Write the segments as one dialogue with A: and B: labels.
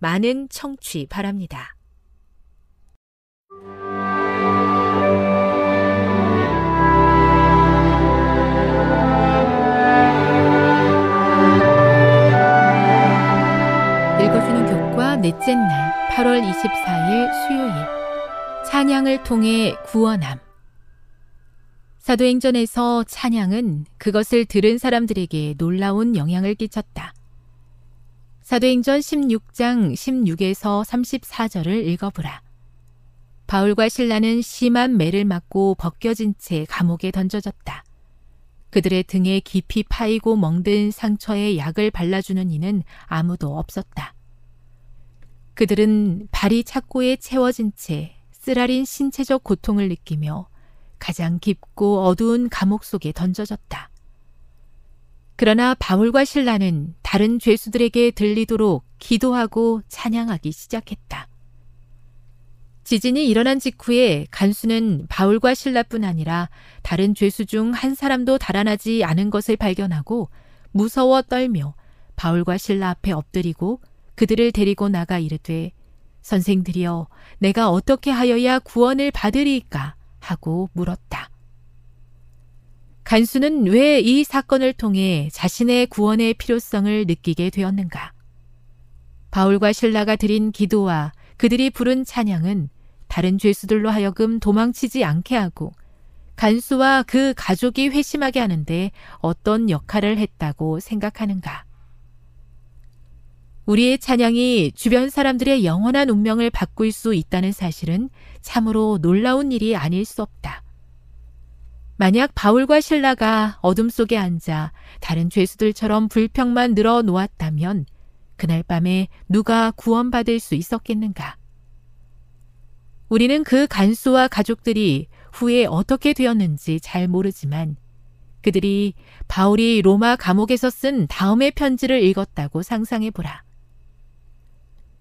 A: 많은 청취 바랍니다. 읽어주는 교과 넷째 날 8월 24일 수요일 찬양을 통해 구원함 사도행전에서 찬양은 그것을 들은 사람들에게 놀라운 영향을 끼쳤다. 사도행전 16장 16에서 34절을 읽어보라. 바울과 신라는 심한 매를 맞고 벗겨진 채 감옥에 던져졌다. 그들의 등에 깊이 파이고 멍든 상처에 약을 발라주는 이는 아무도 없었다. 그들은 발이 착고에 채워진 채 쓰라린 신체적 고통을 느끼며 가장 깊고 어두운 감옥 속에 던져졌다. 그러나 바울과 신라는 다른 죄수들에게 들리도록 기도하고 찬양하기 시작했다. 지진이 일어난 직후에 간수는 바울과 신라뿐 아니라 다른 죄수 중 한 사람도 달아나지 않은 것을 발견하고 무서워 떨며 바울과 신라 앞에 엎드리고 그들을 데리고 나가 이르되 선생들이여 내가 어떻게 하여야 구원을 받으리까 하고 물었다. 간수는 왜 이 사건을 통해 자신의 구원의 필요성을 느끼게 되었는가? 바울과 신라가 드린 기도와 그들이 부른 찬양은 다른 죄수들로 하여금 도망치지 않게 하고 간수와 그 가족이 회심하게 하는데 어떤 역할을 했다고 생각하는가? 우리의 찬양이 주변 사람들의 영원한 운명을 바꿀 수 있다는 사실은 참으로 놀라운 일이 아닐 수 없다. 만약 바울과 신라가 어둠 속에 앉아 다른 죄수들처럼 불평만 늘어 놓았다면 그날 밤에 누가 구원받을 수 있었겠는가? 우리는 그 간수와 가족들이 후에 어떻게 되었는지 잘 모르지만 그들이 바울이 로마 감옥에서 쓴 다음의 편지를 읽었다고 상상해 보라.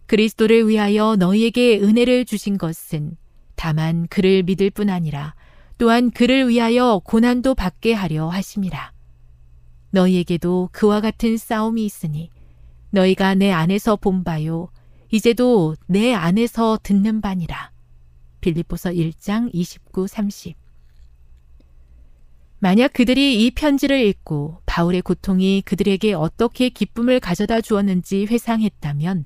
A: 그리스도를 위하여 너희에게 은혜를 주신 것은 다만 그를 믿을 뿐 아니라 또한 그를 위하여 고난도 받게 하려 하심이라. 너희에게도 그와 같은 싸움이 있으니 너희가 내 안에서 본 바요. 이제도 내 안에서 듣는 바니라. 빌립보서 1장 29, 30 만약 그들이 이 편지를 읽고 바울의 고통이 그들에게 어떻게 기쁨을 가져다 주었는지 회상했다면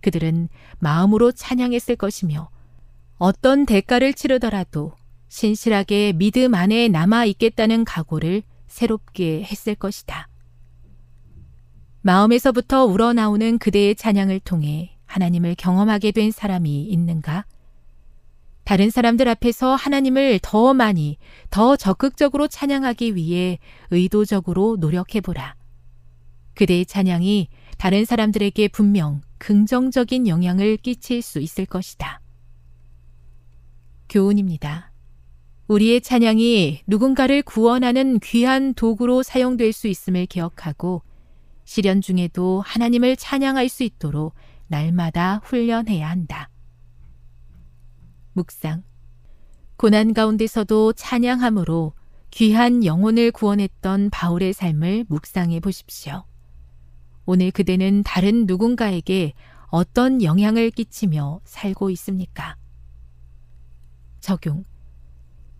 A: 그들은 마음으로 찬양했을 것이며 어떤 대가를 치르더라도 신실하게 믿음 안에 남아 있겠다는 각오를 새롭게 했을 것이다. 마음에서부터 우러나오는 그대의 찬양을 통해 하나님을 경험하게 된 사람이 있는가?
B: 다른 사람들 앞에서 하나님을 더 많이, 더 적극적으로 찬양하기 위해 의도적으로 노력해보라. 그대의 찬양이 다른 사람들에게 분명 긍정적인 영향을 끼칠 수 있을 것이다. 교훈입니다. 우리의 찬양이 누군가를 구원하는 귀한 도구로 사용될 수 있음을 기억하고 시련 중에도 하나님을 찬양할 수 있도록 날마다 훈련해야 한다. 묵상. 고난 가운데서도 찬양함으로 귀한 영혼을 구원했던 바울의 삶을 묵상해 보십시오. 오늘 그대는 다른 누군가에게 어떤 영향을 끼치며 살고 있습니까? 적용.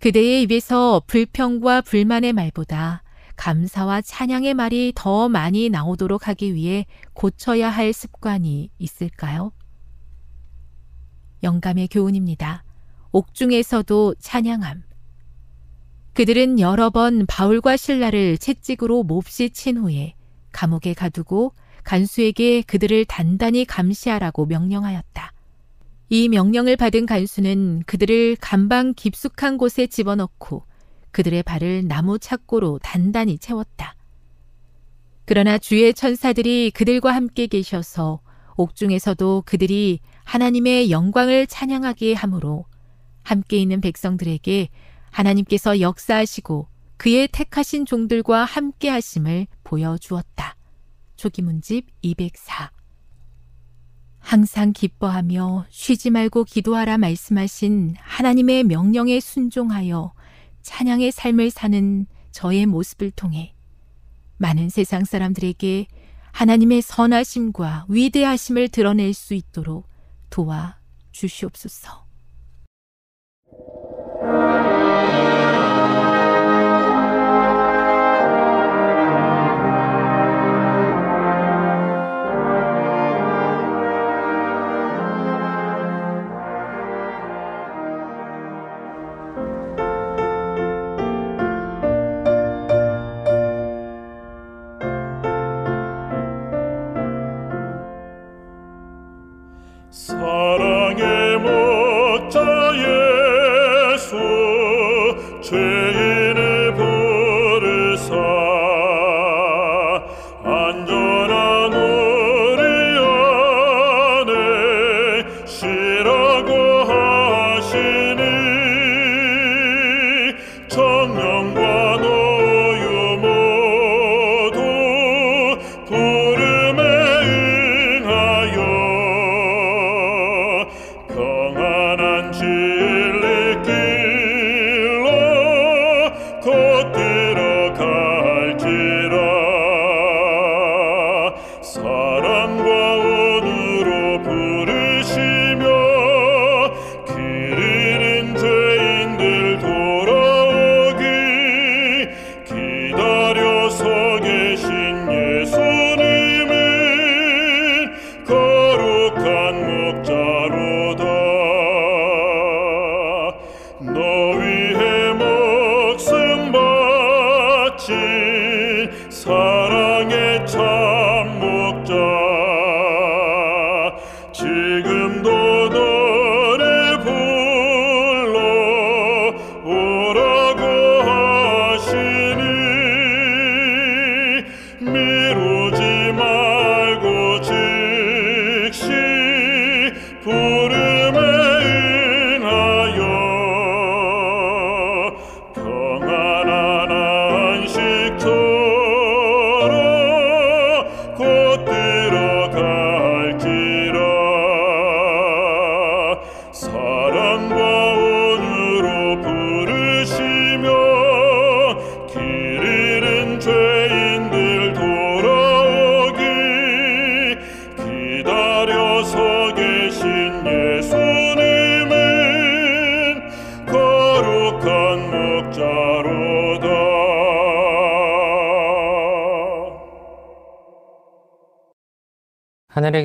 B: 그대의 입에서 불평과 불만의 말보다 감사와 찬양의 말이 더 많이 나오도록 하기 위해 고쳐야 할 습관이 있을까요? 영감의 교훈입니다. 옥중에서도 찬양함. 그들은 여러 번 바울과 신라를 채찍으로 몹시 친 후에 감옥에 가두고 간수에게 그들을 단단히 감시하라고 명령하였다. 이 명령을 받은 간수는 그들을 감방 깊숙한 곳에 집어넣고 그들의 발을 나무 착고로 단단히 채웠다. 그러나 주의 천사들이 그들과 함께 계셔서 옥중에서도 그들이 하나님의 영광을 찬양하게 하므로 함께 있는 백성들에게 하나님께서 역사하시고 그의 택하신 종들과 함께 하심을 보여주었다. 초기문집 204 항상 기뻐하며 쉬지 말고 기도하라 말씀하신 하나님의 명령에 순종하여 찬양의 삶을 사는 저의 모습을 통해 많은 세상 사람들에게 하나님의 선하심과 위대하심을 드러낼 수 있도록 도와 주시옵소서.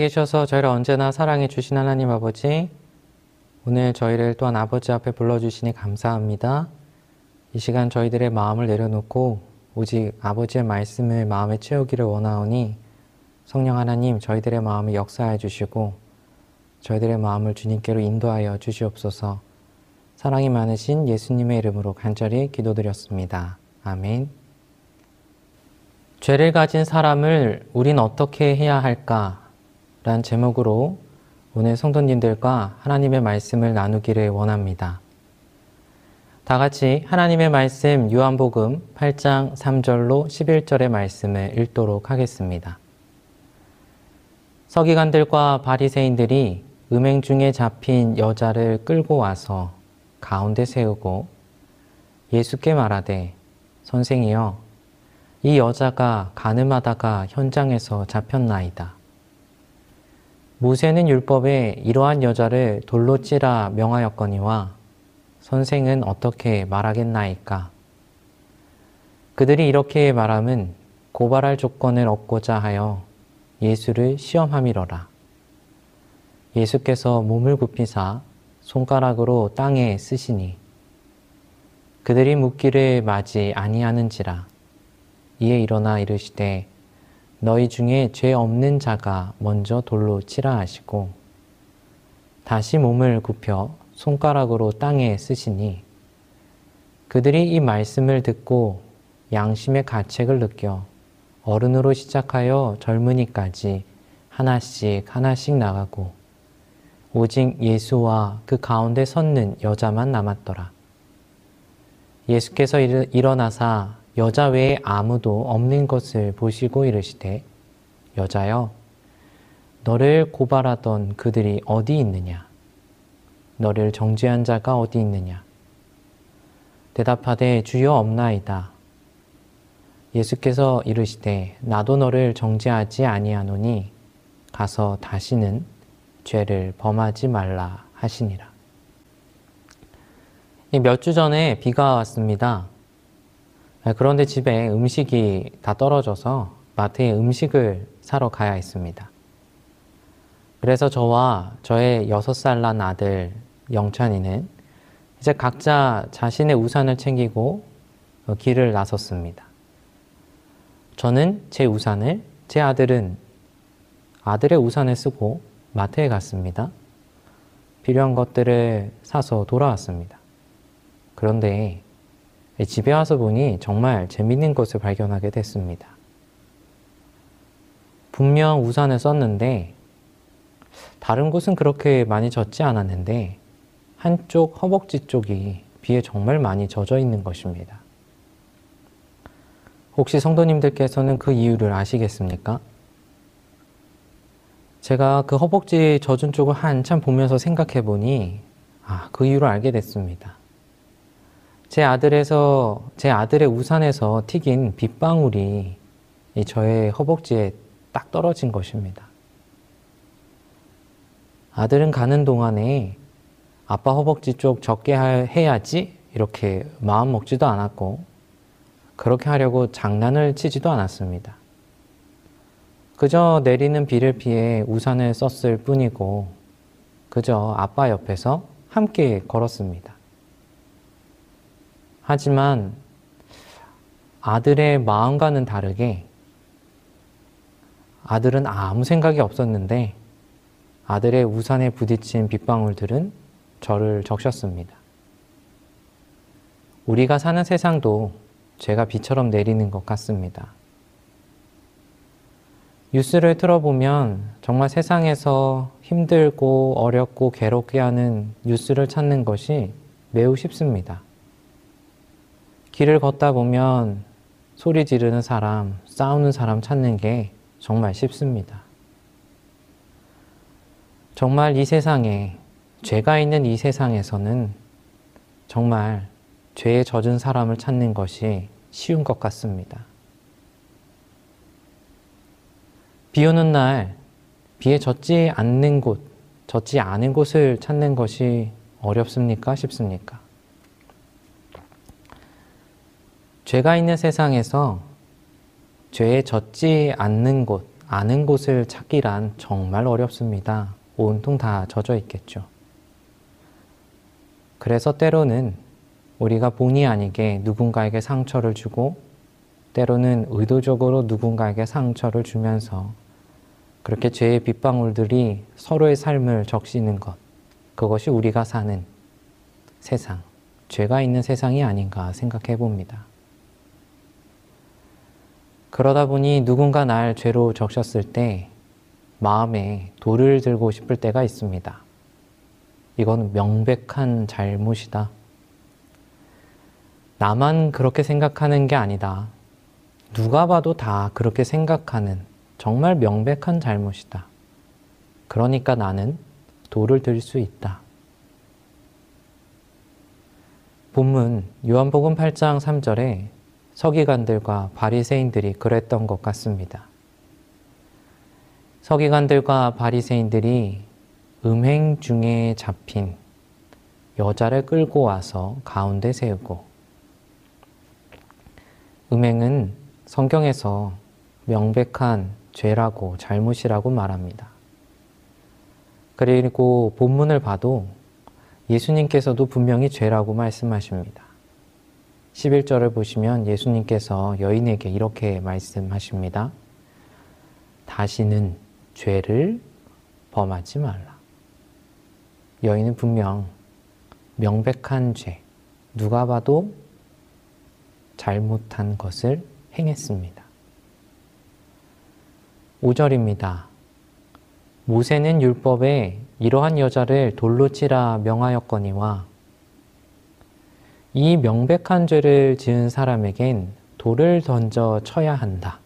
C: 계셔서 저희를 언제나 사랑해 주신 하나님 아버지, 오늘 저희를 또한 아버지 앞에 불러주시니 감사합니다. 이 시간 저희들의 마음을 내려놓고 오직 아버지의 말씀을 마음에 채우기를 원하오니 성령 하나님 저희들의 마음을 역사해 주시고 저희들의 마음을 주님께로 인도하여 주시옵소서 사랑이 많으신 예수님의 이름으로 간절히 기도드렸습니다. 아멘. 죄를 가진 사람을 우린 어떻게 해야 할까? 란 제목으로 오늘 성도님들과 하나님의 말씀을 나누기를 원합니다. 다 같이 하나님의 말씀 요한복음 8장 3절로 11절의 말씀을 읽도록 하겠습니다. 서기관들과 바리새인들이 음행 중에 잡힌 여자를 끌고 와서 가운데 세우고 예수께 말하되 선생이여 이 여자가 가늠하다가 현장에서 잡혔나이다. 모세는 율법에 이러한 여자를 돌로 찌라 명하였거니와 선생은 어떻게 말하겠나이까? 그들이 이렇게 말함은 고발할 조건을 얻고자 하여 예수를 시험함이러라. 예수께서 몸을 굽히사 손가락으로 땅에 쓰시니 그들이 묻기를 맞이 아니하는지라 이에 일어나 이르시되 너희 중에 죄 없는 자가 먼저 돌로 치라 하시고 다시 몸을 굽혀 손가락으로 땅에 쓰시니 그들이 이 말씀을 듣고 양심의 가책을 느껴 어른으로 시작하여 젊은이까지 하나씩 하나씩 나가고 오직 예수와 그 가운데 섰는 여자만 남았더라. 예수께서 일어나사 여자 외에 아무도 없는 것을 보시고 이르시되 여자여 너를 고발하던 그들이 어디 있느냐 너를 정죄한 자가 어디 있느냐 대답하되 주여 없나이다 예수께서 이르시되 나도 너를 정죄하지 아니하노니 가서 다시는 죄를 범하지 말라 하시니라. 몇 주 전에 비가 왔습니다. 그런데 집에 음식이 다 떨어져서 마트에 음식을 사러 가야 했습니다. 그래서 저와 저의 여섯 살난 아들 영찬이는 이제 각자 자신의 우산을 챙기고 길을 나섰습니다. 저는 제 우산을, 제 아들은 아들의 우산을 쓰고 마트에 갔습니다. 필요한 것들을 사서 돌아왔습니다. 그런데 집에 와서 보니 정말 재밌는 것을 발견하게 됐습니다. 분명 우산을 썼는데 다른 곳은 그렇게 많이 젖지 않았는데 한쪽 허벅지 쪽이 비에 정말 많이 젖어 있는 것입니다. 혹시 성도님들께서는 그 이유를 아시겠습니까? 제가 그 허벅지 젖은 쪽을 한참 보면서 생각해 보니 아, 그 이유를 알게 됐습니다. 제 아들에서 제 아들의 우산에서 튀긴 빗방울이 저의 허벅지에 딱 떨어진 것입니다. 아들은 가는 동안에 아빠 허벅지 쪽 적게 해야지 이렇게 마음 먹지도 않았고 그렇게 하려고 장난을 치지도 않았습니다. 그저 내리는 비를 피해 우산을 썼을 뿐이고 그저 아빠 옆에서 함께 걸었습니다. 하지만 아들의 마음과는 다르게 아들은 아무 생각이 없었는데 아들의 우산에 부딪힌 빗방울들은 저를 적셨습니다. 우리가 사는 세상도 죄가 비처럼 내리는 것 같습니다. 뉴스를 틀어보면 정말 세상에서 힘들고 어렵고 괴롭게 하는 뉴스를 찾는 것이 매우 쉽습니다. 길을 걷다 보면 소리 지르는 사람, 싸우는 사람 찾는 게 정말 쉽습니다. 정말 이 세상에, 죄가 있는 이 세상에서는 정말 죄에 젖은 사람을 찾는 것이 쉬운 것 같습니다. 비 오는 날 비에 젖지 않는 곳, 젖지 않은 곳을 찾는 것이 어렵습니까? 쉽습니까? 죄가 있는 세상에서 죄에 젖지 않는 곳, 아는 곳을 찾기란 정말 어렵습니다. 온통 다 젖어 있겠죠. 그래서 때로는 우리가 본의 아니게 누군가에게 상처를 주고 때로는 의도적으로 누군가에게 상처를 주면서 그렇게 죄의 빗방울들이 서로의 삶을 적시는 것, 그것이 우리가 사는 세상, 죄가 있는 세상이 아닌가 생각해 봅니다. 그러다 보니 누군가 날 죄로 적셨을 때 마음에 돌을 들고 싶을 때가 있습니다. 이건 명백한 잘못이다. 나만 그렇게 생각하는 게 아니다. 누가 봐도 다 그렇게 생각하는 정말 명백한 잘못이다. 그러니까 나는 돌을 들 수 있다. 본문 요한복음 8장 3절에 서기관들과 바리새인들이 그랬던 것 같습니다. 서기관들과 바리새인들이 음행 중에 잡힌 여자를 끌고 와서 가운데 세우고 음행은 성경에서 명백한 죄라고 잘못이라고 말합니다. 그리고 본문을 봐도 예수님께서도 분명히 죄라고 말씀하십니다. 11절을 보시면 예수님께서 여인에게 이렇게 말씀하십니다. 다시는 죄를 범하지 말라. 여인은 분명 명백한 죄, 누가 봐도 잘못한 것을 행했습니다. 5절입니다. 모세는 율법에 이러한 여자를 돌로 치라 명하였거니와 이 명백한 죄를 지은 사람에겐 돌을 던져 쳐야 한다.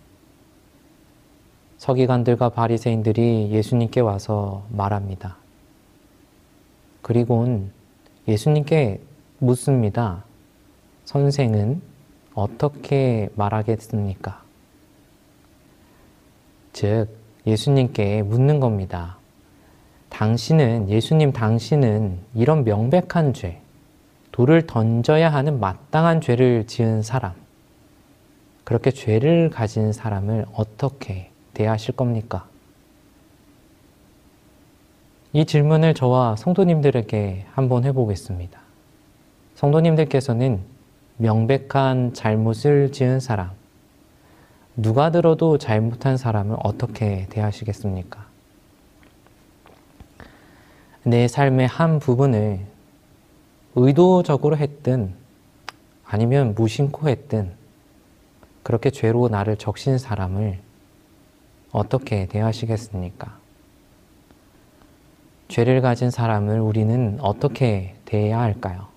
C: 서기관들과 바리새인들이 예수님께 와서 말합니다. 그리고는 예수님께 묻습니다. 선생은 어떻게 말하겠습니까? 즉, 예수님께 묻는 겁니다. 당신은, 예수님 당신은 이런 명백한 죄, 돌을 던져야 하는 마땅한 죄를 지은 사람, 그렇게 죄를 가진 사람을 어떻게 대하실 겁니까? 이 질문을 저와 성도님들에게 한번 해보겠습니다. 성도님들께서는 명백한 잘못을 지은 사람, 누가 들어도 잘못한 사람을 어떻게 대하시겠습니까? 내 삶의 한 부분을 의도적으로 했든 아니면 무심코 했든 그렇게 죄로 나를 적신 사람을 어떻게 대하시겠습니까? 죄를 가진 사람을 우리는 어떻게 대해야 할까요?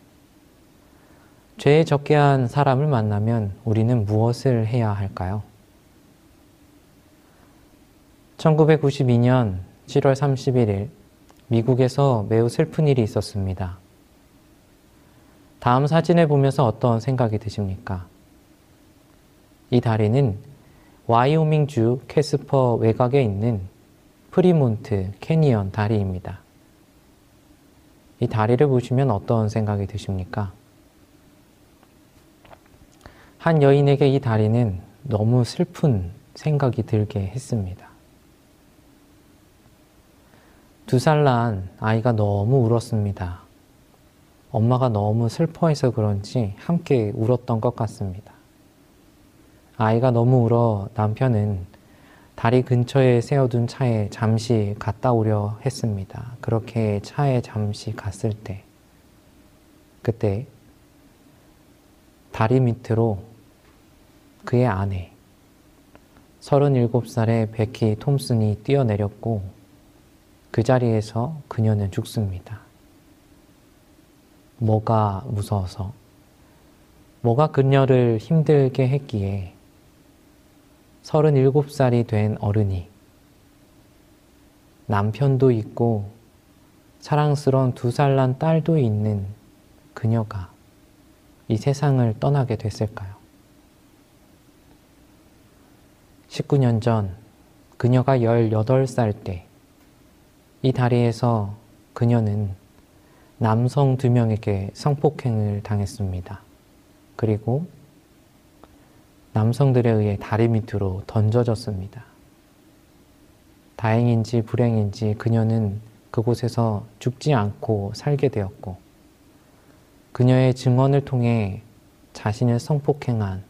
C: 죄에 적게 한 사람을 만나면 우리는 무엇을 해야 할까요? 1992년 7월 31일 미국에서 매우 슬픈 일이 있었습니다. 다음 사진을 보면서 어떤 생각이 드십니까? 이 다리는 와이오밍주 캐스퍼 외곽에 있는 프리몬트 캐니언 다리입니다. 이 다리를 보시면 어떤 생각이 드십니까? 한 여인에게 이 다리는 너무 슬픈 생각이 들게 했습니다. 두 살 난 아이가 너무 울었습니다. 엄마가 너무 슬퍼해서 그런지 함께 울었던 것 같습니다. 아이가 너무 울어 남편은 다리 근처에 세워둔 차에 잠시 갔다 오려 했습니다. 그렇게 차에 잠시 갔을 때, 그때 다리 밑으로 그의 아내, 37살의 베키 톰슨이 뛰어내렸고 그 자리에서 그녀는 죽습니다. 뭐가 무서워서, 뭐가 그녀를 힘들게 했기에 37살이 된 어른이 남편도 있고 사랑스러운 두 살 난 딸도 있는 그녀가 이 세상을 떠나게 됐을까요? 19년 전 그녀가 18살 때 이 다리에서 그녀는 남성 두 명에게 성폭행을 당했습니다. 그리고 남성들에 의해 다리 밑으로 던져졌습니다. 다행인지 불행인지 그녀는 그곳에서 죽지 않고 살게 되었고, 그녀의 증언을 통해 자신을 성폭행한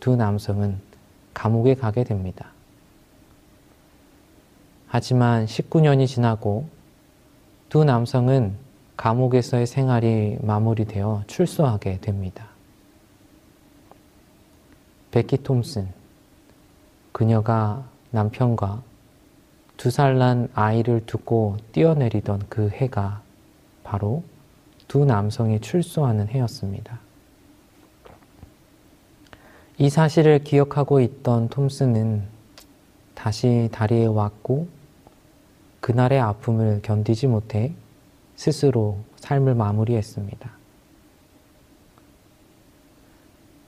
C: 두 남성은 감옥에 가게 됩니다. 하지만 19년이 지나고 두 남성은 감옥에서의 생활이 마무리되어 출소하게 됩니다. 베키 톰슨, 그녀가 남편과 두 살 난 아이를 두고 뛰어내리던 그 해가 바로 두 남성이 출소하는 해였습니다. 이 사실을 기억하고 있던 톰슨은 다시 다리에 왔고 그날의 아픔을 견디지 못해 스스로 삶을 마무리했습니다.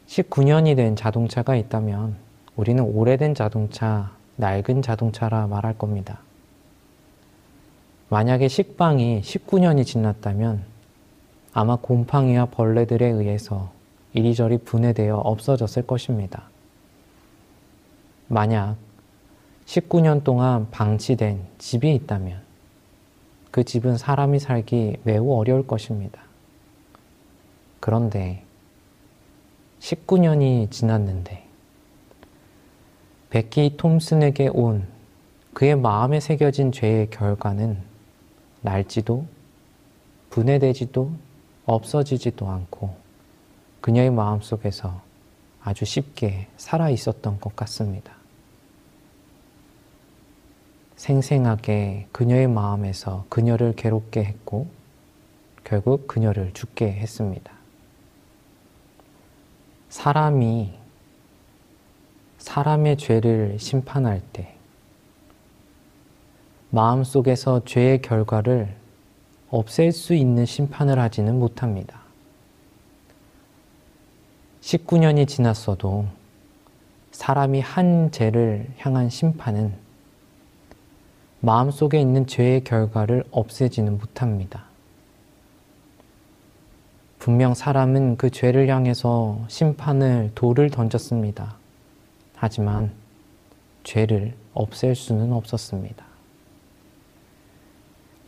C: 19년이 된 자동차가 있다면 우리는 오래된 자동차, 낡은 자동차라 말할 겁니다. 만약에 식빵이 19년이 지났다면 아마 곰팡이와 벌레들에 의해서 이리저리 분해되어 없어졌을 것입니다. 만약 19년 동안 방치된 집이 있다면 그 집은 사람이 살기 매우 어려울 것입니다. 그런데 19년이 지났는데 베키 톰슨에게 온 그의 마음에 새겨진 죄의 결과는 날지도 분해되지도 없어지지도 않고 그녀의 마음속에서 아주 쉽게 살아 있었던 것 같습니다. 생생하게 그녀의 마음에서 그녀를 괴롭게 했고 결국 그녀를 죽게 했습니다. 사람이 사람의 죄를 심판할 때 마음속에서 죄의 결과를 없앨 수 있는 심판을 하지는 못합니다. 19년이 지났어도 사람이 한 죄를 향한 심판은 마음속에 있는 죄의 결과를 없애지는 못합니다. 분명 사람은 그 죄를 향해서 심판을 돌을 던졌습니다. 하지만 죄를 없앨 수는 없었습니다.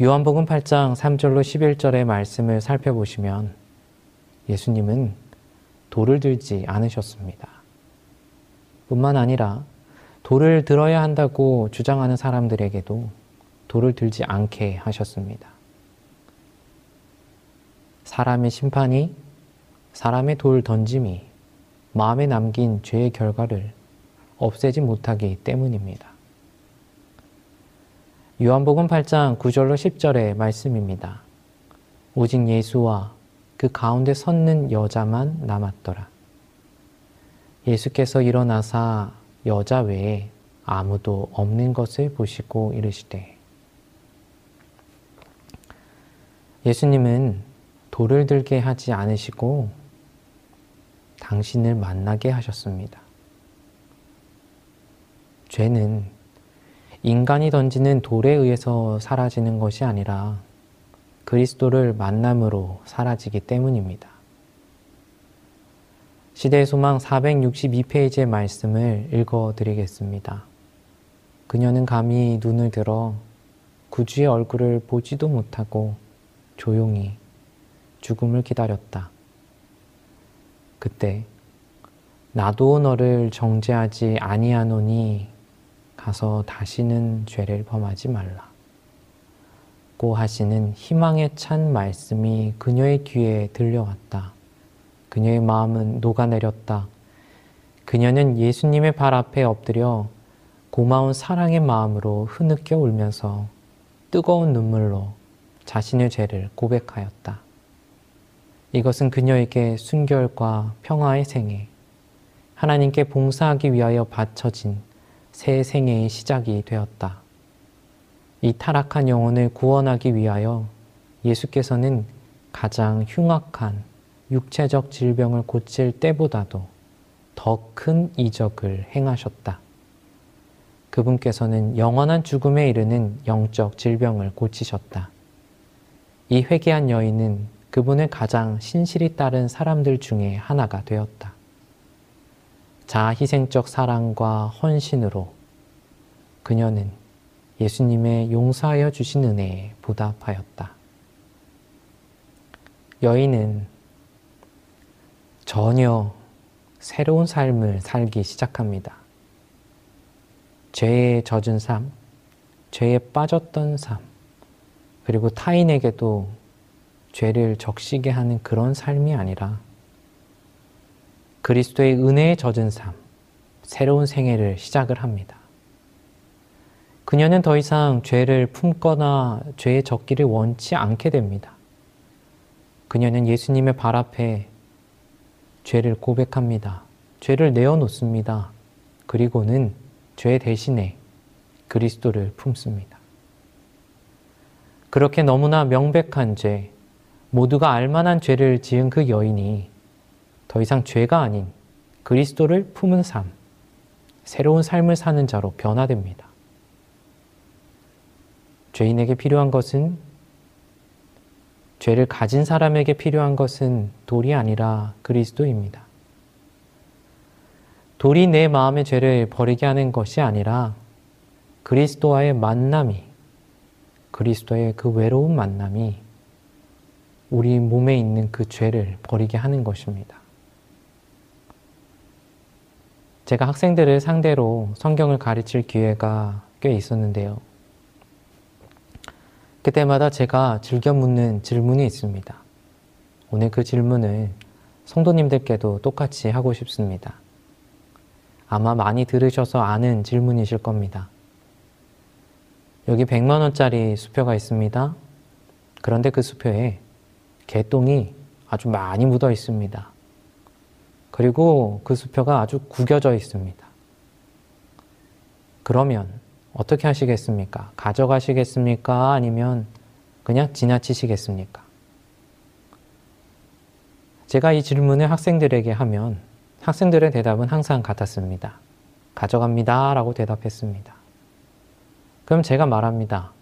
C: 요한복음 8장 3절로 11절의 말씀을 살펴보시면 예수님은 돌을 들지 않으셨습니다. 뿐만 아니라 돌을 들어야 한다고 주장하는 사람들에게도 돌을 들지 않게 하셨습니다. 사람의 심판이 사람의 돌 던짐이 마음에 남긴 죄의 결과를 없애지 못하기 때문입니다. 요한복음 8장 9절로 10절의 말씀입니다. 오직 예수와 그 가운데 섰는 여자만 남았더라. 예수께서 일어나사 여자 외에 아무도 없는 것을 보시고 이르시되 예수님은 돌을 들게 하지 않으시고 당신을 만나게 하셨습니다. 죄는 인간이 던지는 돌에 의해서 사라지는 것이 아니라 그리스도를 만남으로 사라지기 때문입니다. 시대의 소망 462페이지의 말씀을 읽어 드리겠습니다. 그녀는 감히 눈을 들어 구주의 얼굴을 보지도 못하고 조용히 죽음을 기다렸다. 그때 나도 너를 정죄하지 아니하노니 가서 다시는 죄를 범하지 말라. 고 하시는 희망에 찬 말씀이 그녀의 귀에 들려왔다. 그녀의 마음은 녹아내렸다. 그녀는 예수님의 발 앞에 엎드려 고마운 사랑의 마음으로 흐느껴 울면서 뜨거운 눈물로 자신의 죄를 고백하였다. 이것은 그녀에게 순결과 평화의 생애, 하나님께 봉사하기 위하여 바쳐진 새 생애의 시작이 되었다. 이 타락한 영혼을 구원하기 위하여 예수께서는 가장 흉악한 육체적 질병을 고칠 때보다도 더 큰 이적을 행하셨다. 그분께서는 영원한 죽음에 이르는 영적 질병을 고치셨다. 이 회개한 여인은 그분의 가장 신실히 따른 사람들 중에 하나가 되었다. 자희생적 사랑과 헌신으로 그녀는 예수님의 용서하여 주신 은혜에 보답하였다. 여인은 전혀 새로운 삶을 살기 시작합니다. 죄에 젖은 삶, 죄에 빠졌던 삶, 그리고 타인에게도 죄를 적시게 하는 그런 삶이 아니라 그리스도의 은혜에 젖은 삶, 새로운 생애를 시작을 합니다. 그녀는 더 이상 죄를 품거나 죄의 적기를 원치 않게 됩니다. 그녀는 예수님의 발 앞에 죄를 고백합니다. 죄를 내어놓습니다. 그리고는 죄 대신에 그리스도를 품습니다. 그렇게 너무나 명백한 죄, 모두가 알만한 죄를 지은 그 여인이 더 이상 죄가 아닌 그리스도를 품은 삶, 새로운 삶을 사는 자로 변화됩니다. 죄인에게 필요한 것은 죄를 가진 사람에게 필요한 것은 돌이 아니라 그리스도입니다. 돌이 내 마음의 죄를 버리게 하는 것이 아니라 그리스도와의 만남이, 그리스도의 그 외로운 만남이 우리 몸에 있는 그 죄를 버리게 하는 것입니다. 제가 학생들을 상대로 성경을 가르칠 기회가 꽤 있었는데요. 그때마다 제가 즐겨 묻는 질문이 있습니다. 오늘 그 질문을 성도님들께도 똑같이 하고 싶습니다. 아마 많이 들으셔서 아는 질문이실 겁니다. 여기 100만원짜리 수표가 있습니다. 그런데 그 수표에 개똥이 아주 많이 묻어 있습니다. 그리고 그 수표가 아주 구겨져 있습니다. 그러면 어떻게 하시겠습니까? 가져가시겠습니까? 아니면 그냥 지나치시겠습니까? 제가 이 질문을 학생들에게 하면 학생들의 대답은 항상 같았습니다. 가져갑니다. 라고 대답했습니다. 그럼 제가 말합니다.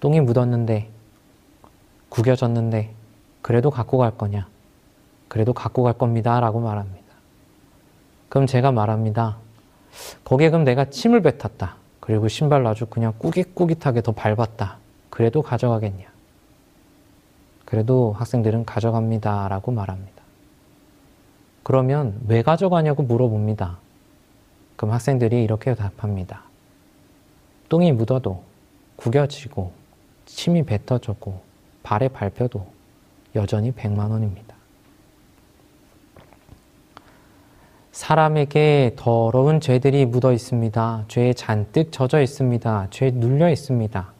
C: 똥이 묻었는데, 구겨졌는데, 그래도 갖고 갈 거냐? 그래도 갖고 갈 겁니다. 라고 말합니다. 그럼 제가 말합니다. 거기에 그럼 내가 침을 뱉었다. 그리고 신발로 아주 그냥 꾸깃꾸깃하게 더 밟았다. 그래도 가져가겠냐? 그래도 학생들은 가져갑니다. 라고 말합니다. 그러면 왜 가져가냐고 물어봅니다. 그럼 학생들이 이렇게 답합니다. 똥이 묻어도 구겨지고 침이 뱉어져고 발에 밟혀도 여전히 100만 원입니다. 사람에게 더러운 죄들이 묻어 있습니다. 죄에 잔뜩 젖어 있습니다. 죄에 눌려 있습니다.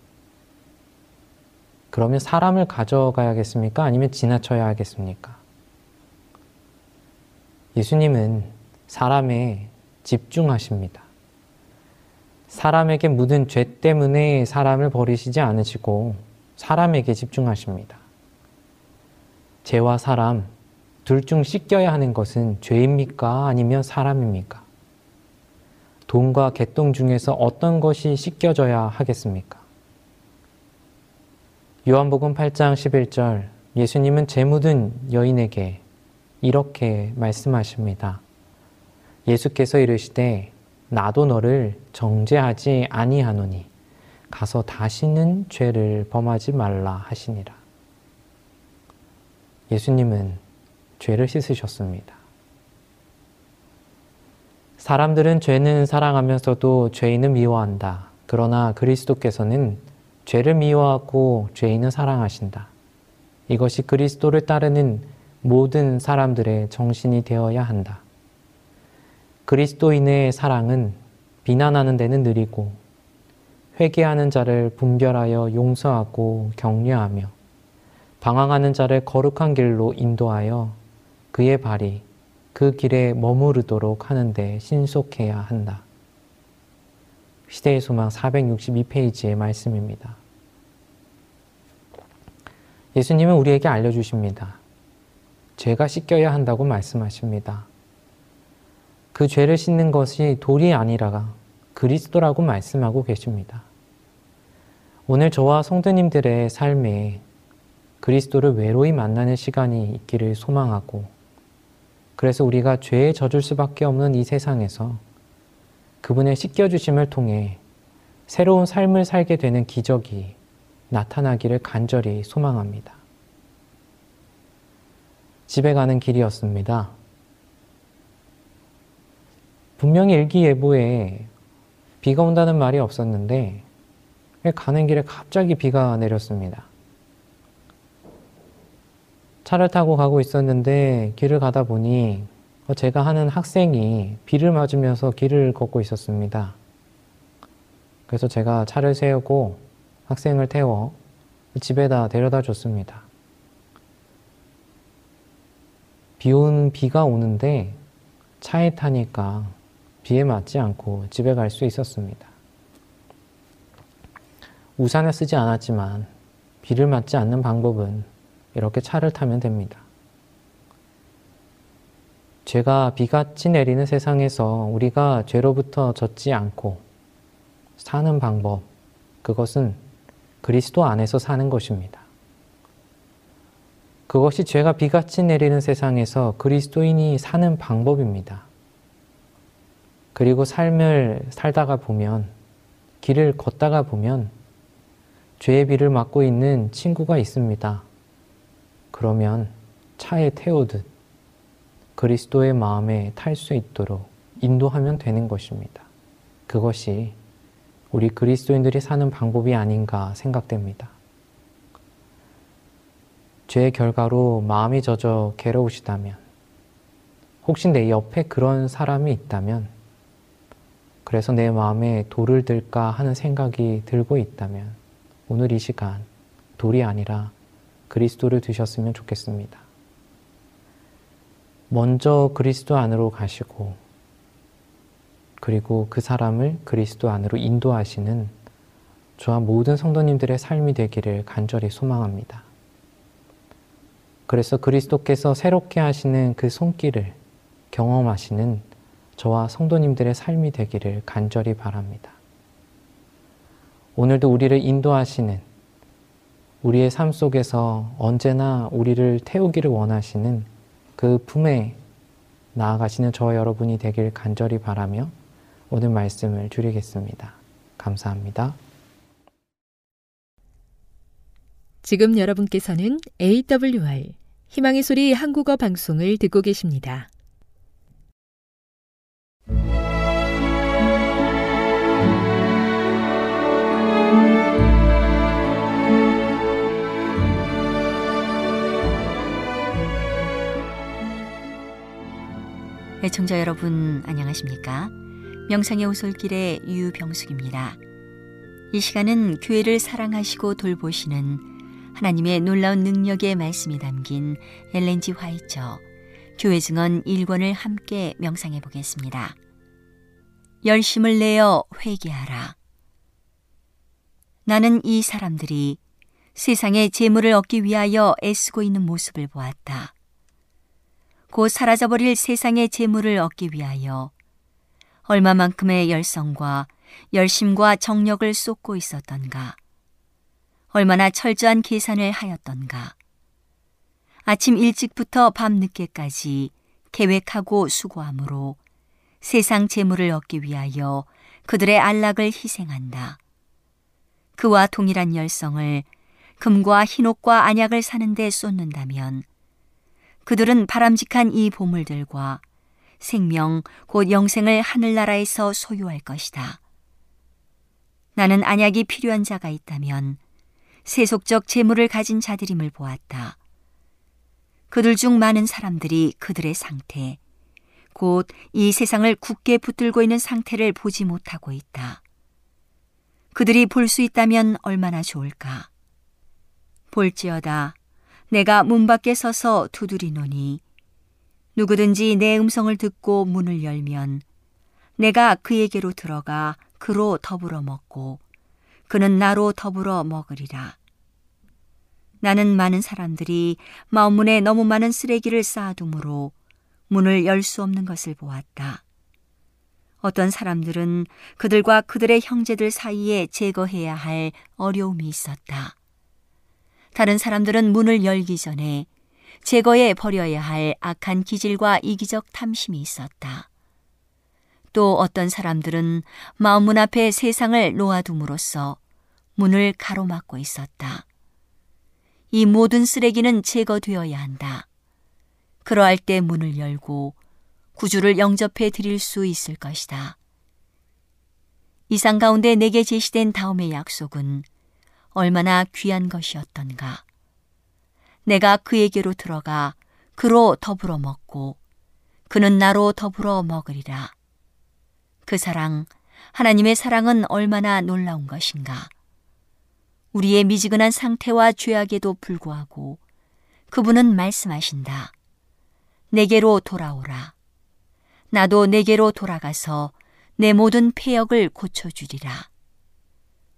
C: 그러면 사람을 가져가야겠습니까? 아니면 지나쳐야 하겠습니까? 예수님은 사람에 집중하십니다. 사람에게 묻은 죄 때문에 사람을 버리시지 않으시고 사람에게 집중하십니다. 죄와 사람, 둘 중 씻겨야 하는 것은 죄입니까? 아니면 사람입니까? 돈과 개똥 중에서 어떤 것이 씻겨져야 하겠습니까? 요한복음 8장 11절 예수님은 죄 묻은 여인에게 이렇게 말씀하십니다. 예수께서 이르시되 나도 너를 정죄하지 아니하노니 가서 다시는 죄를 범하지 말라 하시니라. 예수님은 죄를 씻으셨습니다. 사람들은 죄는 사랑하면서도 죄인은 미워한다. 그러나 그리스도께서는 죄를 미워하고 죄인은 사랑하신다. 이것이 그리스도를 따르는 모든 사람들의 정신이 되어야 한다. 그리스도인의 사랑은 비난하는 데는 느리고 회개하는 자를 분별하여 용서하고 격려하며 방황하는 자를 거룩한 길로 인도하여 그의 발이 그 길에 머무르도록 하는데 신속해야 한다. 시대의 소망 462페이지의 말씀입니다. 예수님은 우리에게 알려주십니다. 죄가 씻겨야 한다고 말씀하십니다. 그 죄를 씻는 것이 돌이 아니라 그리스도라고 말씀하고 계십니다. 오늘 저와 성도님들의 삶에 그리스도를 외로이 만나는 시간이 있기를 소망하고 그래서 우리가 죄에 젖을 수밖에 없는 이 세상에서 그분의 씻겨주심을 통해 새로운 삶을 살게 되는 기적이 나타나기를 간절히 소망합니다. 집에 가는 길이었습니다. 분명히 일기예보에 비가 온다는 말이 없었는데 가는 길에 갑자기 비가 내렸습니다. 차를 타고 가고 있었는데 길을 가다 보니 제가 하는 학생이 비를 맞으면서 길을 걷고 있었습니다. 그래서 제가 차를 세우고 학생을 태워 집에다 데려다 줬습니다. 비온 비가 오는데 차에 타니까 비에 맞지 않고 집에 갈 수 있었습니다. 우산을 쓰지 않았지만 비를 맞지 않는 방법은 이렇게 차를 타면 됩니다. 죄가 비같이 내리는 세상에서 우리가 죄로부터 젖지 않고 사는 방법, 그것은 그리스도 안에서 사는 것입니다. 그것이 죄가 비같이 내리는 세상에서 그리스도인이 사는 방법입니다. 그리고 삶을 살다가 보면, 길을 걷다가 보면, 죄의 비를 맞고 있는 친구가 있습니다. 그러면 차에 태우듯 그리스도의 마음에 탈 수 있도록 인도하면 되는 것입니다. 그것이 우리 그리스도인들이 사는 방법이 아닌가 생각됩니다. 죄의 결과로 마음이 젖어 괴로우시다면, 혹시 내 옆에 그런 사람이 있다면, 그래서 내 마음에 돌을 들까 하는 생각이 들고 있다면, 오늘 이 시간 돌이 아니라 그리스도를 드셨으면 좋겠습니다. 먼저 그리스도 안으로 가시고 그리고 그 사람을 그리스도 안으로 인도하시는 저와 모든 성도님들의 삶이 되기를 간절히 소망합니다. 그래서 그리스도께서 새롭게 하시는 그 손길을 경험하시는 저와 성도님들의 삶이 되기를 간절히 바랍니다. 오늘도 우리를 인도하시는 우리의 삶 속에서 언제나 우리를 태우기를 원하시는 그 품에 나아가시는 저와 여러분이 되길 간절히 바라며 오늘 말씀을 줄이겠습니다. 감사합니다.
A: 지금 여러분께서는 AWR 희망의 소리 한국어 방송을 듣고 계십니다.
D: 애청자 여러분 안녕하십니까? 명상의 오솔길의 유병숙입니다. 이 시간은 교회를 사랑하시고 돌보시는 하나님의 놀라운 능력의 말씀이 담긴 엘렌지 화이처 교회 증언 1권을 함께 명상해 보겠습니다. 열심을 내어 회개하라. 나는 이 사람들이 세상의 재물을 얻기 위하여 애쓰고 있는 모습을 보았다. 곧 사라져버릴 세상의 재물을 얻기 위하여 얼마만큼의 열성과 열심과 정력을 쏟고 있었던가. 얼마나 철저한 계산을 하였던가. 아침 일찍부터 밤 늦게까지 계획하고 수고함으로 세상 재물을 얻기 위하여 그들의 안락을 희생한다. 그와 동일한 열성을 금과 흰옷과 안약을 사는데 쏟는다면 그들은 바람직한 이 보물들과 생명, 곧 영생을 하늘나라에서 소유할 것이다. 나는 안약이 필요한 자가 있다면 세속적 재물을 가진 자들임을 보았다. 그들 중 많은 사람들이 그들의 상태, 곧 이 세상을 굳게 붙들고 있는 상태를 보지 못하고 있다. 그들이 볼 수 있다면 얼마나 좋을까? 볼지어다 내가 문 밖에 서서 두드리노니 누구든지 내 음성을 듣고 문을 열면 내가 그에게로 들어가 그로 더불어 먹고 그는 나로 더불어 먹으리라. 나는 많은 사람들이 마음문에 너무 많은 쓰레기를 쌓아두므로 문을 열 수 없는 것을 보았다. 어떤 사람들은 그들과 그들의 형제들 사이에 제거해야 할 어려움이 있었다. 다른 사람들은 문을 열기 전에 제거해 버려야 할 악한 기질과 이기적 탐심이 있었다. 또 어떤 사람들은 마음 문 앞에 세상을 놓아둠으로써 문을 가로막고 있었다. 이 모든 쓰레기는 제거되어야 한다. 그러할 때 문을 열고 구주를 영접해 드릴 수 있을 것이다. 이상 가운데 내게 제시된 다음의 약속은 얼마나 귀한 것이었던가. 내가 그에게로 들어가 그로 더불어 먹고 그는 나로 더불어 먹으리라. 그 사랑, 하나님의 사랑은 얼마나 놀라운 것인가. 우리의 미지근한 상태와 죄악에도 불구하고 그분은 말씀하신다. 내게로 돌아오라. 나도 내게로 돌아가서 내 모든 폐역을 고쳐주리라.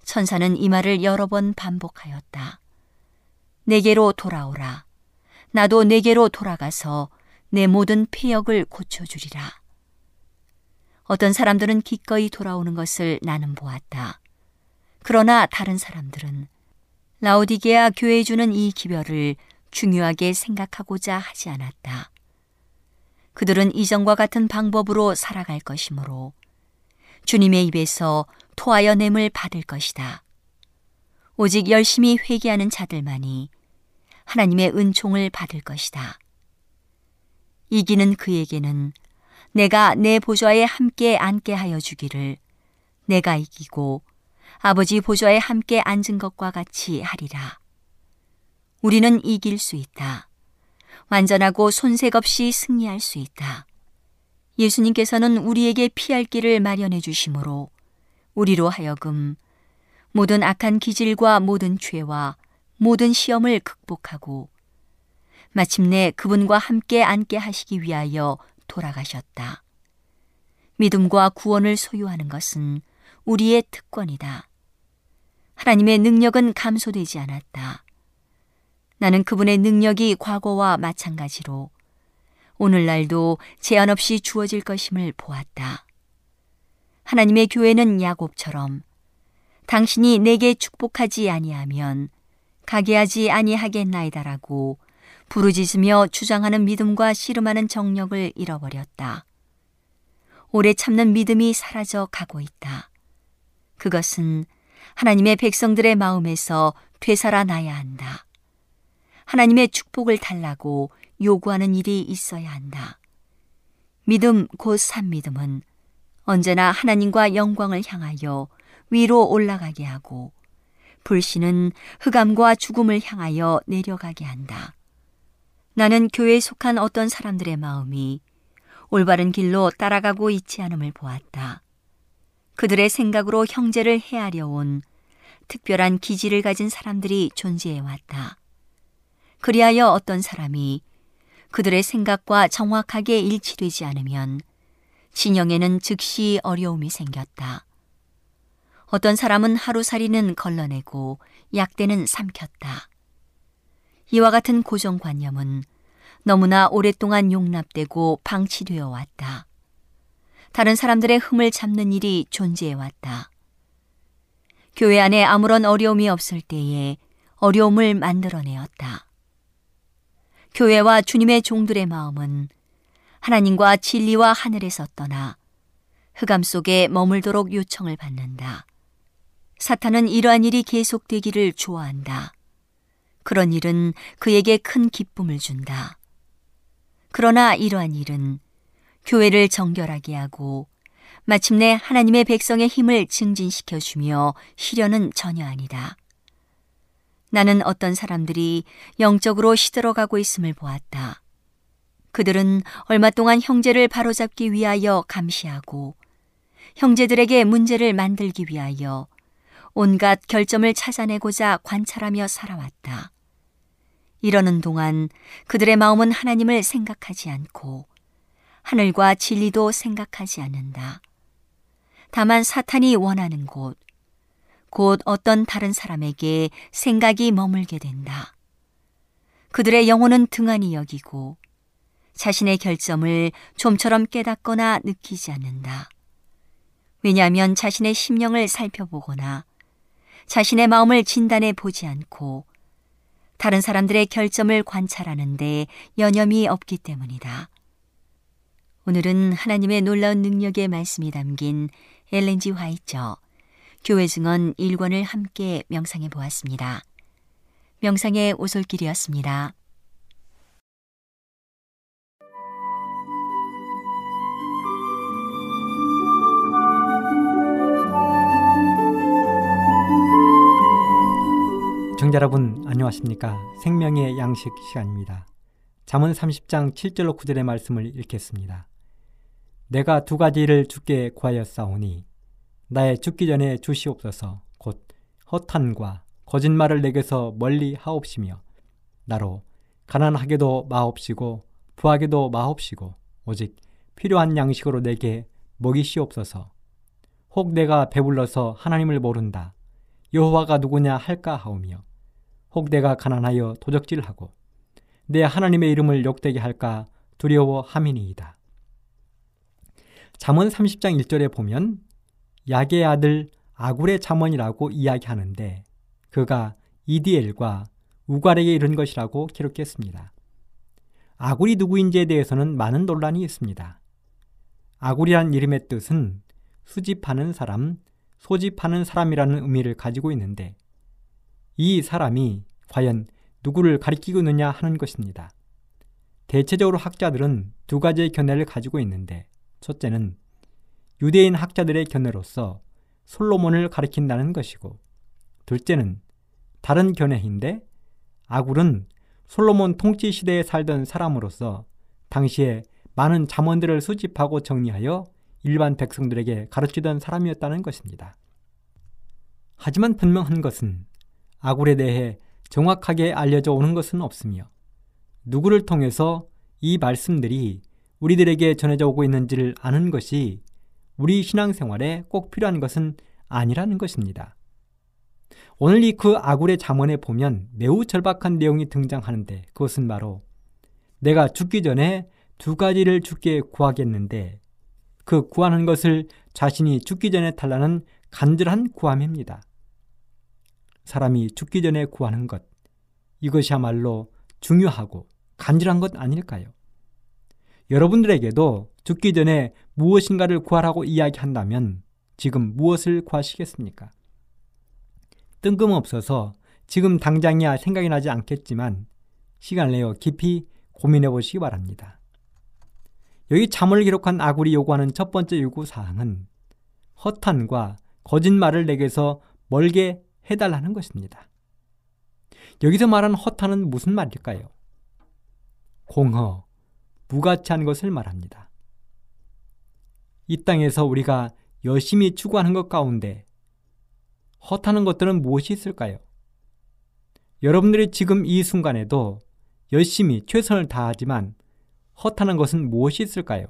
D: 천사는 이 말을 여러 번 반복하였다. 내게로 돌아오라. 나도 내게로 돌아가서 내 모든 폐역을 고쳐주리라. 어떤 사람들은 기꺼이 돌아오는 것을 나는 보았다. 그러나 다른 사람들은 라오디게아 교회에 주는 이 기별을 중요하게 생각하고자 하지 않았다. 그들은 이전과 같은 방법으로 살아갈 것이므로 주님의 입에서 토하여 냄을 받을 것이다. 오직 열심히 회개하는 자들만이 하나님의 은총을 받을 것이다. 이기는 그에게는 내가 내 보좌에 함께 앉게 하여 주기를 내가 이기고 아버지 보좌에 함께 앉은 것과 같이 하리라. 우리는 이길 수 있다. 완전하고 손색 없이 승리할 수 있다. 예수님께서는 우리에게 피할 길을 마련해 주심으로 우리로 하여금 모든 악한 기질과 모든 죄와 모든 시험을 극복하고 마침내 그분과 함께 앉게 하시기 위하여 돌아가셨다. 믿음과 구원을 소유하는 것은 우리의 특권이다. 하나님의 능력은 감소되지 않았다. 나는 그분의 능력이 과거와 마찬가지로 오늘날도 제한 없이 주어질 것임을 보았다. 하나님의 교회는 야곱처럼 당신이 내게 축복하지 아니하면 가게 하지 아니하겠나이다라고 부르짖으며 주장하는 믿음과 씨름하는 정력을 잃어버렸다. 오래 참는 믿음이 사라져 가고 있다. 그것은 하나님의 백성들의 마음에서 되살아나야 한다. 하나님의 축복을 달라고 요구하는 일이 있어야 한다. 믿음 곧 산믿음은 언제나 하나님과 영광을 향하여 위로 올라가게 하고 불신은 흑암과 죽음을 향하여 내려가게 한다. 나는 교회에 속한 어떤 사람들의 마음이 올바른 길로 따라가고 있지 않음을 보았다. 그들의 생각으로 형제를 헤아려 온 특별한 기질을 가진 사람들이 존재해 왔다. 그리하여 어떤 사람이 그들의 생각과 정확하게 일치되지 않으면 진영에는 즉시 어려움이 생겼다. 어떤 사람은 하루살이는 걸러내고 약대는 삼켰다. 이와 같은 고정관념은 너무나 오랫동안 용납되고 방치되어 왔다. 다른 사람들의 흠을 잡는 일이 존재해 왔다. 교회 안에 아무런 어려움이 없을 때에 어려움을 만들어내었다. 교회와 주님의 종들의 마음은 하나님과 진리와 하늘에서 떠나 흑암 속에 머물도록 요청을 받는다. 사탄은 이러한 일이 계속되기를 좋아한다. 그런 일은 그에게 큰 기쁨을 준다. 그러나 이러한 일은 교회를 정결하게 하고 마침내 하나님의 백성의 힘을 증진시켜 주며 시련은 전혀 아니다. 나는 어떤 사람들이 영적으로 시들어가고 있음을 보았다. 그들은 얼마 동안 형제를 바로잡기 위하여 감시하고 형제들에게 문제를 만들기 위하여 온갖 결점을 찾아내고자 관찰하며 살아왔다. 이러는 동안 그들의 마음은 하나님을 생각하지 않고 하늘과 진리도 생각하지 않는다. 다만 사탄이 원하는 곳, 곧 어떤 다른 사람에게 생각이 머물게 된다. 그들의 영혼은 등한히 여기고 자신의 결점을 좀처럼 깨닫거나 느끼지 않는다. 왜냐하면 자신의 심령을 살펴보거나 자신의 마음을 진단해 보지 않고 다른 사람들의 결점을 관찰하는데 여념이 없기 때문이다. 오늘은 하나님의 놀라운 능력의 말씀이 담긴 엘렌지 화이처 교회 증언 1권을 함께 명상해 보았습니다. 명상의 오솔길이었습니다.
E: 애청자 여러분 안녕하십니까? 생명의 양식 시간입니다. 잠언 30장 7절로 9절의 말씀을 읽겠습니다. 내가 두 가지를 주께 구하였사오니 나의 죽기 전에 주시옵소서 곧 허탄과 거짓말을 내게서 멀리 하옵시며 나로 가난하게도 마옵시고 부하게도 마옵시고 오직 필요한 양식으로 내게 먹이시옵소서 혹 내가 배불러서 하나님을 모른다 여호와가 누구냐 할까 하오며 혹 내가 가난하여 도적질하고 내 하나님의 이름을 욕되게 할까 두려워함이니이다. 잠언 30장 1절에 보면 야의 아들 아굴의 잠언이라고 이야기하는데 그가 이디엘과 우갈에게 이른 것이라고 기록했습니다. 아굴이 누구인지에 대해서는 많은 논란이 있습니다. 아굴이란 이름의 뜻은 수집하는 사람, 소집하는 사람이라는 의미를 가지고 있는데 이 사람이 과연 누구를 가리키고 있느냐 하는 것입니다. 대체적으로 학자들은 두 가지의 견해를 가지고 있는데 첫째는 유대인 학자들의 견해로서 솔로몬을 가리킨다는 것이고 둘째는 다른 견해인데 아굴은 솔로몬 통치 시대에 살던 사람으로서 당시에 많은 잠언들을 수집하고 정리하여 일반 백성들에게 가르치던 사람이었다는 것입니다. 하지만 분명한 것은 아굴에 대해 정확하게 알려져 오는 것은 없으며 누구를 통해서 이 말씀들이 우리들에게 전해져 오고 있는지를 아는 것이 우리 신앙생활에 꼭 필요한 것은 아니라는 것입니다. 오늘 이 그 아굴의 잠언에 보면 매우 절박한 내용이 등장하는데 그것은 바로 내가 죽기 전에 두 가지를 죽게 구하겠는데 그 구하는 것을 자신이 죽기 전에 달라는 간절한 구함입니다. 사람이 죽기 전에 구하는 것, 이것이야말로 중요하고 간절한 것 아닐까요? 여러분들에게도 죽기 전에 무엇인가를 구하라고 이야기한다면 지금 무엇을 구하시겠습니까? 뜬금없어서 지금 당장이야 생각이 나지 않겠지만 시간을 내어 깊이 고민해 보시기 바랍니다. 여기 잠을 기록한 아굴이 요구하는 첫 번째 요구 사항은 허탄과 거짓말을 내게서 멀게 해달라는 것입니다. 여기서 말하는 허탄은 무슨 말일까요? 공허, 무가치한 것을 말합니다. 이 땅에서 우리가 열심히 추구하는 것 가운데 허탄한 것들은 무엇이 있을까요? 여러분들이 지금 이 순간에도 열심히 최선을 다하지만 허탄한 것은 무엇이 있을까요?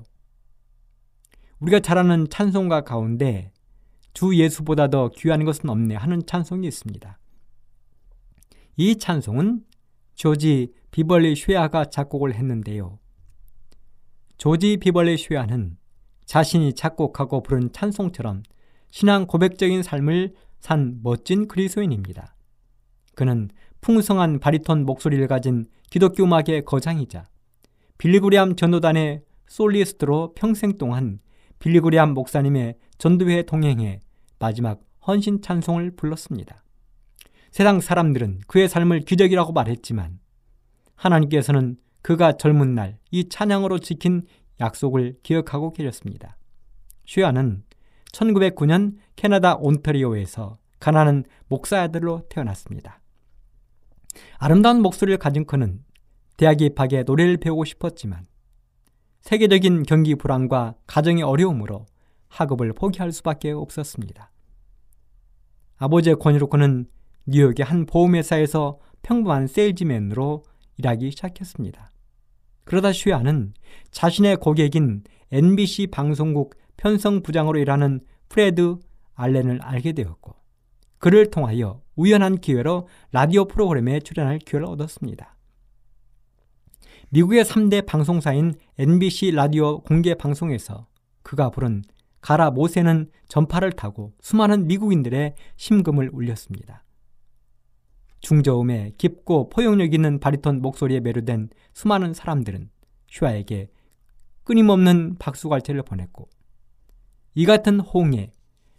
E: 우리가 잘 아는 찬송가 가운데 주 예수보다 더 귀한 것은 없네 하는 찬송이 있습니다. 이 찬송은 조지 비벌리 쉐아가 작곡을 했는데요. 조지 비벌리 쉐아는 자신이 작곡하고 부른 찬송처럼 신앙 고백적인 삶을 산 멋진 그리스도인입니다. 그는 풍성한 바리톤 목소리를 가진 기독교 음악의 거장이자 빌리그리암 전도단의 솔리스트로 평생 동안 빌리그리암 목사님의 전도회 동행해 마지막 헌신 찬송을 불렀습니다. 세상 사람들은 그의 삶을 기적이라고 말했지만 하나님께서는 그가 젊은 날 이 찬양으로 지킨 약속을 기억하고 계셨습니다. 슈아는 1909년 캐나다 온타리오에서 가난한 목사 아들로 태어났습니다. 아름다운 목소리를 가진 그는 대학에 입학해 노래를 배우고 싶었지만 세계적인 경기 불안과 가정의 어려움으로 학업을 포기할 수밖에 없었습니다. 아버지의 권유로 그는 뉴욕의 한 보험회사에서 평범한 세일즈맨으로 일하기 시작했습니다. 그러다 슈야는 자신의 고객인 NBC 방송국 편성 부장으로 일하는 프레드 알렌을 알게 되었고 그를 통하여 우연한 기회로 라디오 프로그램에 출연할 기회를 얻었습니다. 미국의 3대 방송사인 NBC 라디오 공개 방송에서 그가 부른 가라 모세는 전파를 타고 수많은 미국인들의 심금을 울렸습니다. 중저음에 깊고 포용력 있는 바리톤 목소리에 매료된 수많은 사람들은 슈아에게 끊임없는 박수갈채를 보냈고 이 같은 호응에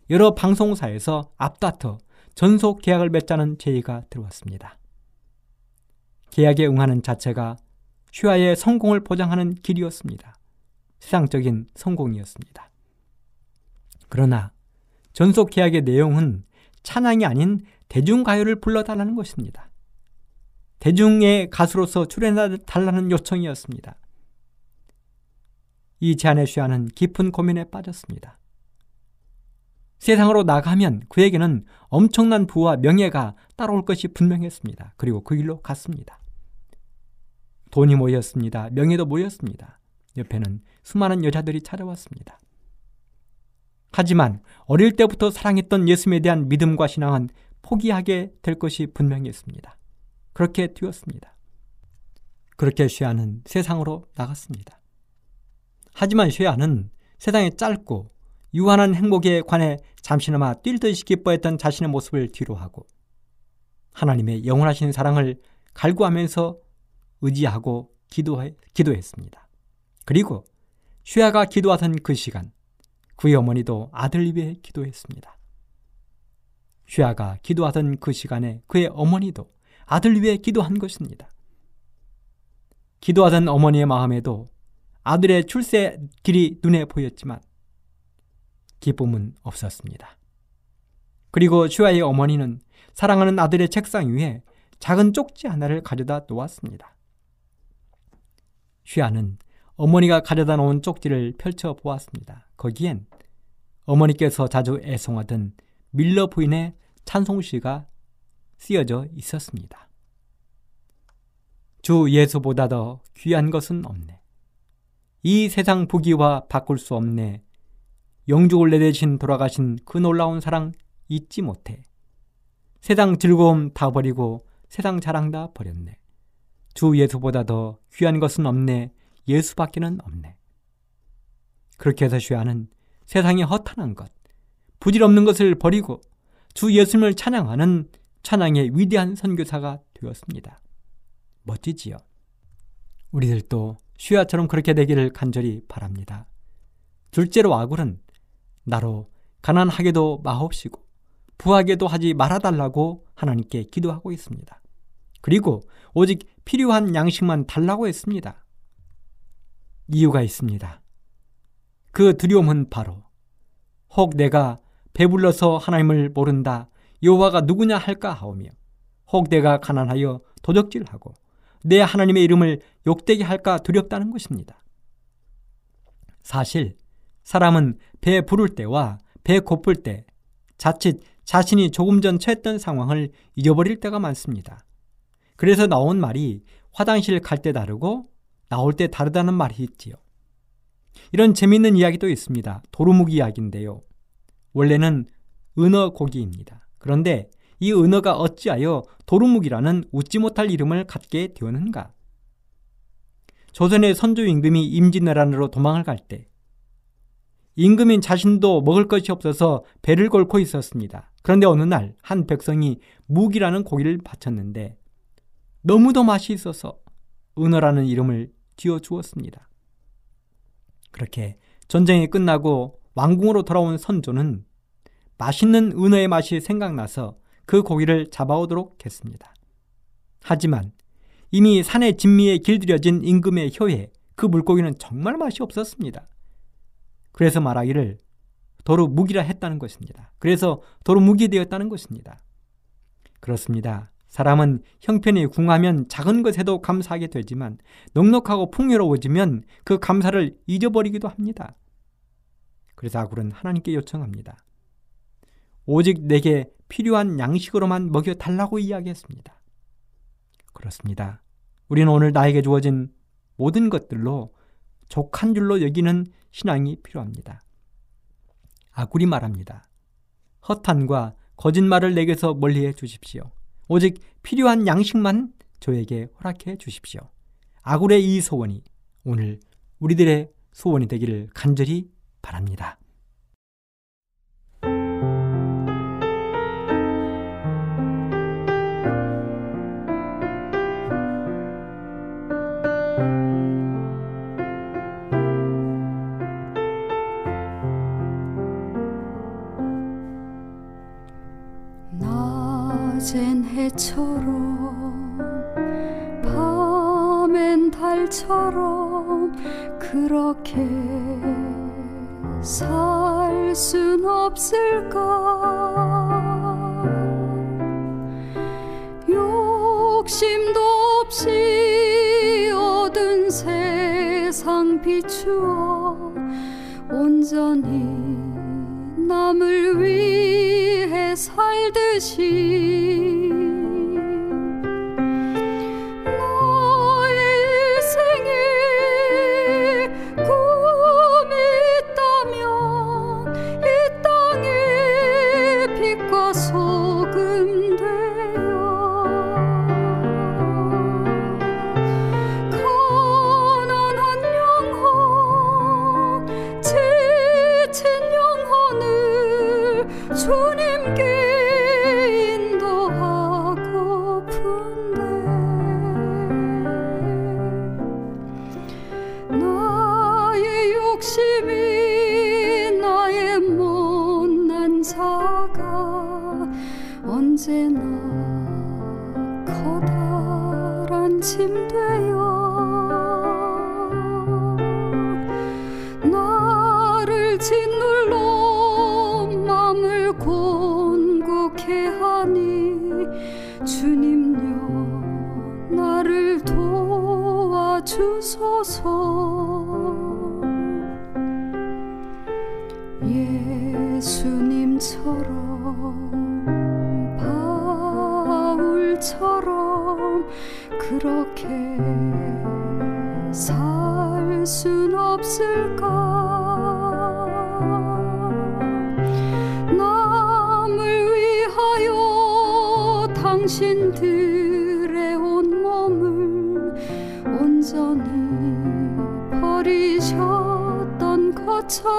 E: 여러 방송사에서 앞다퉈 전속 계약을 맺자는 제의가 들어왔습니다. 계약에 응하는 자체가 슈아의 성공을 보장하는 길이었습니다. 세상적인 성공이었습니다. 그러나 전속 계약의 내용은 찬양이 아닌 대중가요를 불러달라는 것입니다. 대중의 가수로서 출연해달라는 요청이었습니다. 이 제안에 슈아는 깊은 고민에 빠졌습니다. 세상으로 나가면 그에게는 엄청난 부와 명예가 따라올 것이 분명했습니다. 그리고 그 길로 갔습니다. 돈이 모였습니다. 명예도 모였습니다. 옆에는 수많은 여자들이 찾아왔습니다. 하지만 어릴 때부터 사랑했던 예수님에 대한 믿음과 신앙은 포기하게 될 것이 분명했습니다. 그렇게 되었습니다. 그렇게 쉐아는 세상으로 나갔습니다. 하지만 쉐아는 세상에 짧고 유한한 행복에 관해 잠시나마 뛸 듯이 기뻐했던 자신의 모습을 뒤로하고 하나님의 영원하신 사랑을 갈구하면서 의지하고 기도해, 기도했습니다. 그리고 슈야가 기도하던 그 시간 그의 어머니도 아들 위해 기도했습니다. 슈야가 기도하던 그 시간에 그의 어머니도 아들 위해 기도한 것입니다. 기도하던 어머니의 마음에도 아들의 출세 길이 눈에 보였지만 기쁨은 없었습니다. 그리고 슈아의 어머니는 사랑하는 아들의 책상 위에 작은 쪽지 하나를 가져다 놓았습니다. 슈아는 어머니가 가져다 놓은 쪽지를 펼쳐 보았습니다. 거기엔 어머니께서 자주 애송하던 밀러 부인의 찬송시가 쓰여져 있었습니다. 주 예수보다 더 귀한 것은 없네. 이 세상 부귀와 바꿀 수 없네. 영죽을 내대신 돌아가신 그 놀라운 사랑 잊지 못해. 세상 즐거움 다 버리고 세상 자랑 다 버렸네. 주 예수보다 더 귀한 것은 없네. 예수밖에는 없네. 그렇게 해서 슈아는 세상에 허탄한 것, 부질없는 것을 버리고 주 예수님을 찬양하는 찬양의 위대한 선교사가 되었습니다. 멋지지요. 우리들도 슈아처럼 그렇게 되기를 간절히 바랍니다. 둘째로 아굴은 나로 가난하게도 마옵시고 부하게도 하지 말아달라고 하나님께 기도하고 있습니다. 그리고 오직 필요한 양식만 달라고 했습니다. 이유가 있습니다. 그 두려움은 바로 혹 내가 배불러서 하나님을 모른다 여호와가 누구냐 할까 하오며 혹 내가 가난하여 도적질하고 내 하나님의 이름을 욕되게 할까 두렵다는 것입니다. 사실 사람은 배 부를 때와 배 고플 때 자칫 자신이 조금 전 처했던 상황을 잊어버릴 때가 많습니다. 그래서 나온 말이 화장실 갈 때 다르고 나올 때 다르다는 말이 있지요. 이런 재미있는 이야기도 있습니다. 도루묵 이야기인데요. 원래는 은어 고기입니다. 그런데 이 은어가 어찌하여 도루묵이라는 웃지 못할 이름을 갖게 되었는가? 조선의 선조 임금이 임진왜란으로 도망을 갈 때 임금인 자신도 먹을 것이 없어서 배를 걸고 있었습니다. 그런데 어느 날 한 백성이 묵이라는 고기를 바쳤는데 너무도 맛이 있어서 은어라는 이름을 지어 주었습니다. 그렇게 전쟁이 끝나고 왕궁으로 돌아온 선조는 맛있는 은어의 맛이 생각나서 그 고기를 잡아오도록 했습니다. 하지만 이미 산의 진미에 길들여진 임금의 혀에 그 물고기는 정말 맛이 없었습니다. 그래서 말하기를 도로 무기라 했다는 것입니다. 그래서 도로 무기 되었다는 것입니다. 그렇습니다. 사람은 형편이 궁하면 작은 것에도 감사하게 되지만 넉넉하고 풍요로워지면 그 감사를 잊어버리기도 합니다. 그래서 아굴은 하나님께 요청합니다. 오직 내게 필요한 양식으로만 먹여 달라고 이야기했습니다. 그렇습니다. 우리는 오늘 나에게 주어진 모든 것들로 족한 줄로 여기는 신앙이 필요합니다. 아굴이 말합니다. 허탄과 거짓말을 내게서 멀리해 주십시오. 오직 필요한 양식만 저에게 허락해 주십시오. 아굴의 이 소원이 오늘 우리들의 소원이 되기를 간절히 바랍니다.
F: 살 주님요 나를 도와주소서. 예수님처럼 바울처럼 그렇게 told